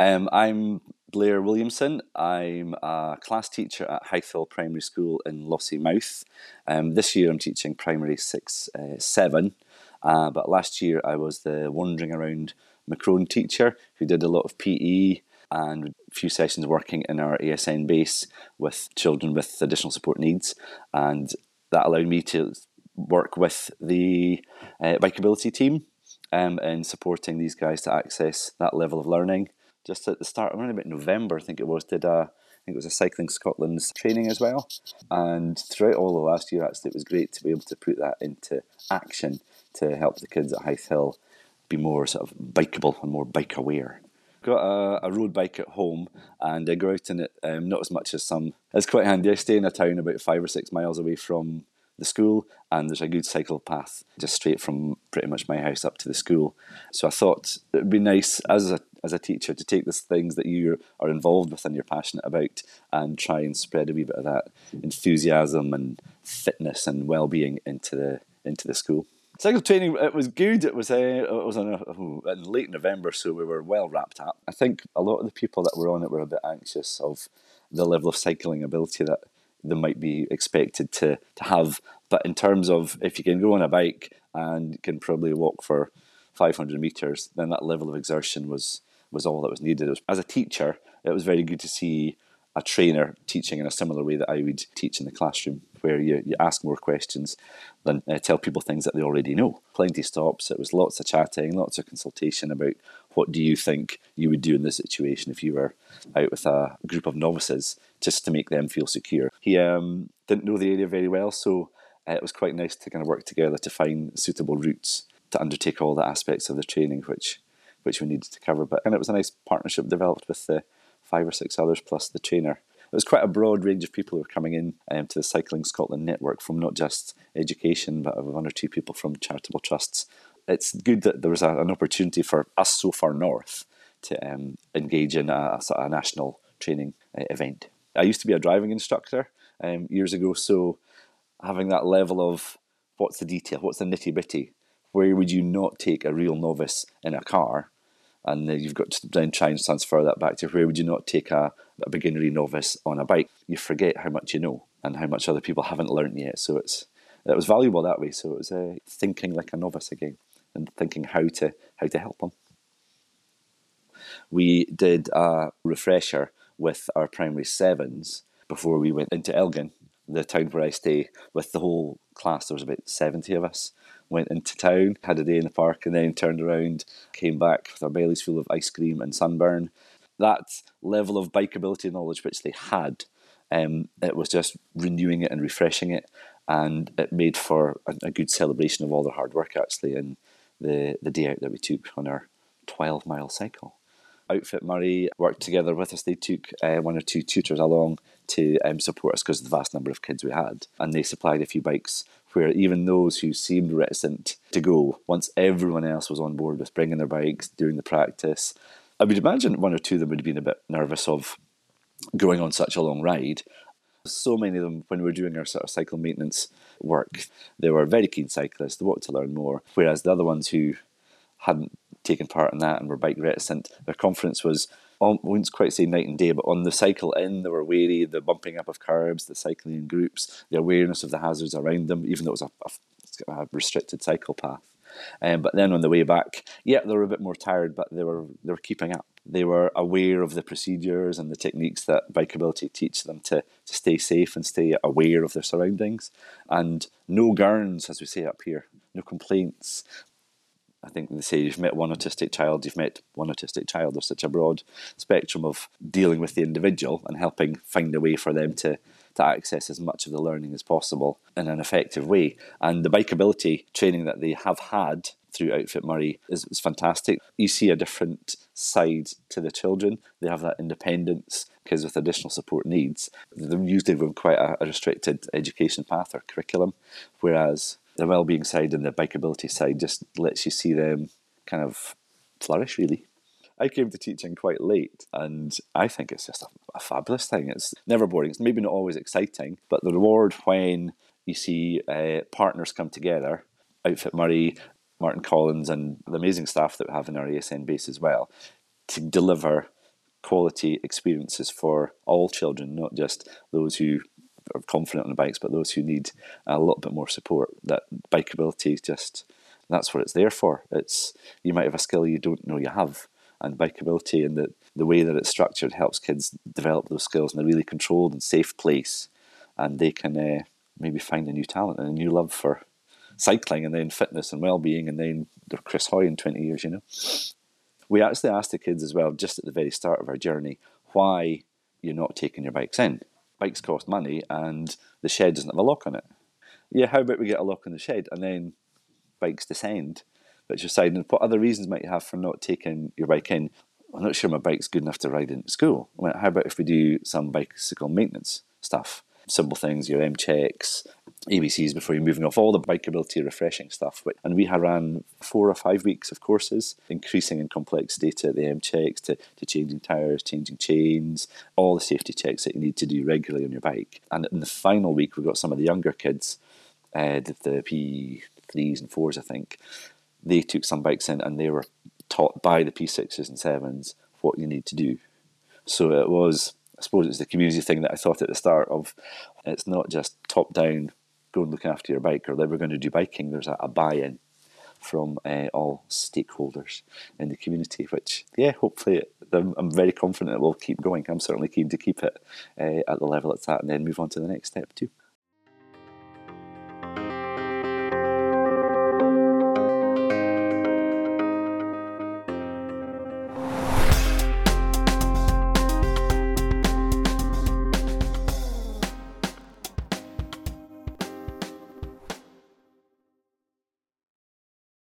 Um, I'm Blair Williamson. I'm a class teacher at Hythe Primary School in Lossiemouth. Um, this year I'm teaching primary six, uh, seven, uh, but last year I was the wandering around McCrone teacher who did a lot of PE and a few sessions working in our ASN base with children with additional support needs, and that allowed me to work with the uh, bikeability team um, in supporting these guys to access that level of learning. Just at the start, around about November, I think it was, did a I think it was a Cycling Scotland's training as well. And throughout all the last year, actually, it was great to be able to put that into action to help the kids at Hythehill be more sort of bikeable and more bike aware. Got a, a road bike at home and I go out in it, um, not as much as some. It's quite handy. I stay in a town about five or six miles away from the school, and there's a good cycle path just straight from pretty much my house up to the school. So I thought it would be nice as a as a teacher to take these things that you are involved with and you're passionate about and try and spread a wee bit of that enthusiasm and fitness and well-being into the into the school. Cycle training it was good. It was uh, it was in, a, in late November, so we were well wrapped up. I think a lot of the people that were on it were a bit anxious of the level of cycling ability that they might be expected to, to have. But in terms of if you can go on a bike and can probably walk for 500 meters, then that level of exertion was was all that was needed. Was, as a teacher, it was very good to see a trainer teaching in a similar way that I would teach in the classroom, where you, you ask more questions than uh, tell people things that they already know. Plenty stops. It was lots of chatting, lots of consultation about what do you think you would do in this situation if you were out with a group of novices, just to make them feel secure. He um, didn't know the area very well, so uh, it was quite nice to kind of work together to find suitable routes to undertake all the aspects of the training which which we needed to cover. But and it was a nice partnership developed with the five or six others plus the trainer. It was quite a broad range of people who were coming in um, to the Cycling Scotland network from not just education, but one or two people from charitable trusts. It's good that there was a, an opportunity for us so far north to um, engage in a, a, national training uh, event. I used to be a driving instructor um, years ago, so having that level of what's the detail, what's the nitty bitty, where would you not take a real novice in a car and then you've got to then try and transfer that back to where would you not take a, a beginnery novice on a bike? You forget how much you know and how much other people haven't learned yet. So it's it was valuable that way. So it was uh, thinking like a novice again and thinking how to how to help them. We did a refresher with our primary sevens before we went into Elgin, the town where I stay, with the whole class. There was about seventy of us went into town, had a day in the park, and then turned around, came back with our bellies full of ice cream and sunburn. That level of bikeability knowledge which they had, um, it was just renewing it and refreshing it, and it made for a, a good celebration of all their hard work actually. And the the day out that we took on our twelve mile cycle. Outfit Moray worked together with us. They took uh, one or two tutors along to um, support us because of the vast number of kids we had, and they supplied a few bikes where even those who seemed reticent to go, once everyone else was on board with bringing their bikes, doing the practice, I would imagine one or two of them would have been a bit nervous of going on such a long ride. So many of them, when we were doing our sort of cycle maintenance work, they were very keen cyclists, they wanted to learn more, whereas the other ones who hadn't taken part in that and were bike reticent, their confidence was I wouldn't quite say night and day, but on the cycle in, they were wary, the bumping up of curbs, the cycling in groups, the awareness of the hazards around them, even though it was a, a, a restricted cycle path. Um, but then on the way back, yeah, they were a bit more tired, but they were they were keeping up. They were aware of the procedures and the techniques that bikeability teach them to, to stay safe and stay aware of their surroundings. And no girns, as we say up here, no complaints, I think they say you've met one autistic child, you've met one autistic child. There's such a broad spectrum of dealing with the individual and helping find a way for them to, to access as much of the learning as possible in an effective way. And the bikeability training that they have had through Outfit Moray is, is fantastic. You see a different side to the children. They have that independence, kids with additional support needs. They're usually going quite a, a restricted education path or curriculum, whereas the well-being side and the bikeability side just lets you see them kind of flourish really. I came to teaching quite late, and I think it's just a, a, fabulous thing. It's never boring. It's maybe not always exciting, but the reward when you see uh, partners come together, Outfit Moray, Martin Collins, and the amazing staff that we have in our ASN base as well, to deliver quality experiences for all children, not just those who are confident on the bikes, but those who need a little bit more support. That bikeability is just that's what it's there for. It's you might have a skill you don't know you have, and bikeability and the the way that it's structured helps kids develop those skills in a really controlled and safe place, and they can uh, maybe find a new talent and a new love for cycling, and then fitness and well-being, and then they're Chris Hoy in twenty years. You know, we actually asked the kids as well, just at the very start of our journey, why you're not taking your bikes in. Bikes cost money, and the shed doesn't have a lock on it. Yeah, how about we get a lock on the shed, and then bikes descend. But you're And what other reasons might you have for not taking your bike in? I'm not sure my bike's good enough to ride into school. Well, how about if we do some bicycle maintenance stuff? Simple things, your M checks, ABCs before you're moving off, all the bikeability refreshing stuff. And we ran four or five weeks of courses, increasing in complexity to the M checks, to, to changing tyres, changing chains, all the safety checks that you need to do regularly on your bike. And in the final week, we got some of the younger kids, uh, did the P3s and 4s, I think. They took some bikes in and they were taught by the P6s and 7s what you need to do. So it was, I suppose it's the community thing that I thought at the start of it's not just top down, go and look after your bike or that we're going to do biking. There's a, a buy in from uh, all stakeholders in the community, which, yeah, hopefully I'm, I'm very confident it will keep going. I'm certainly keen to keep it uh, at the level it's at and then move on to the next step too.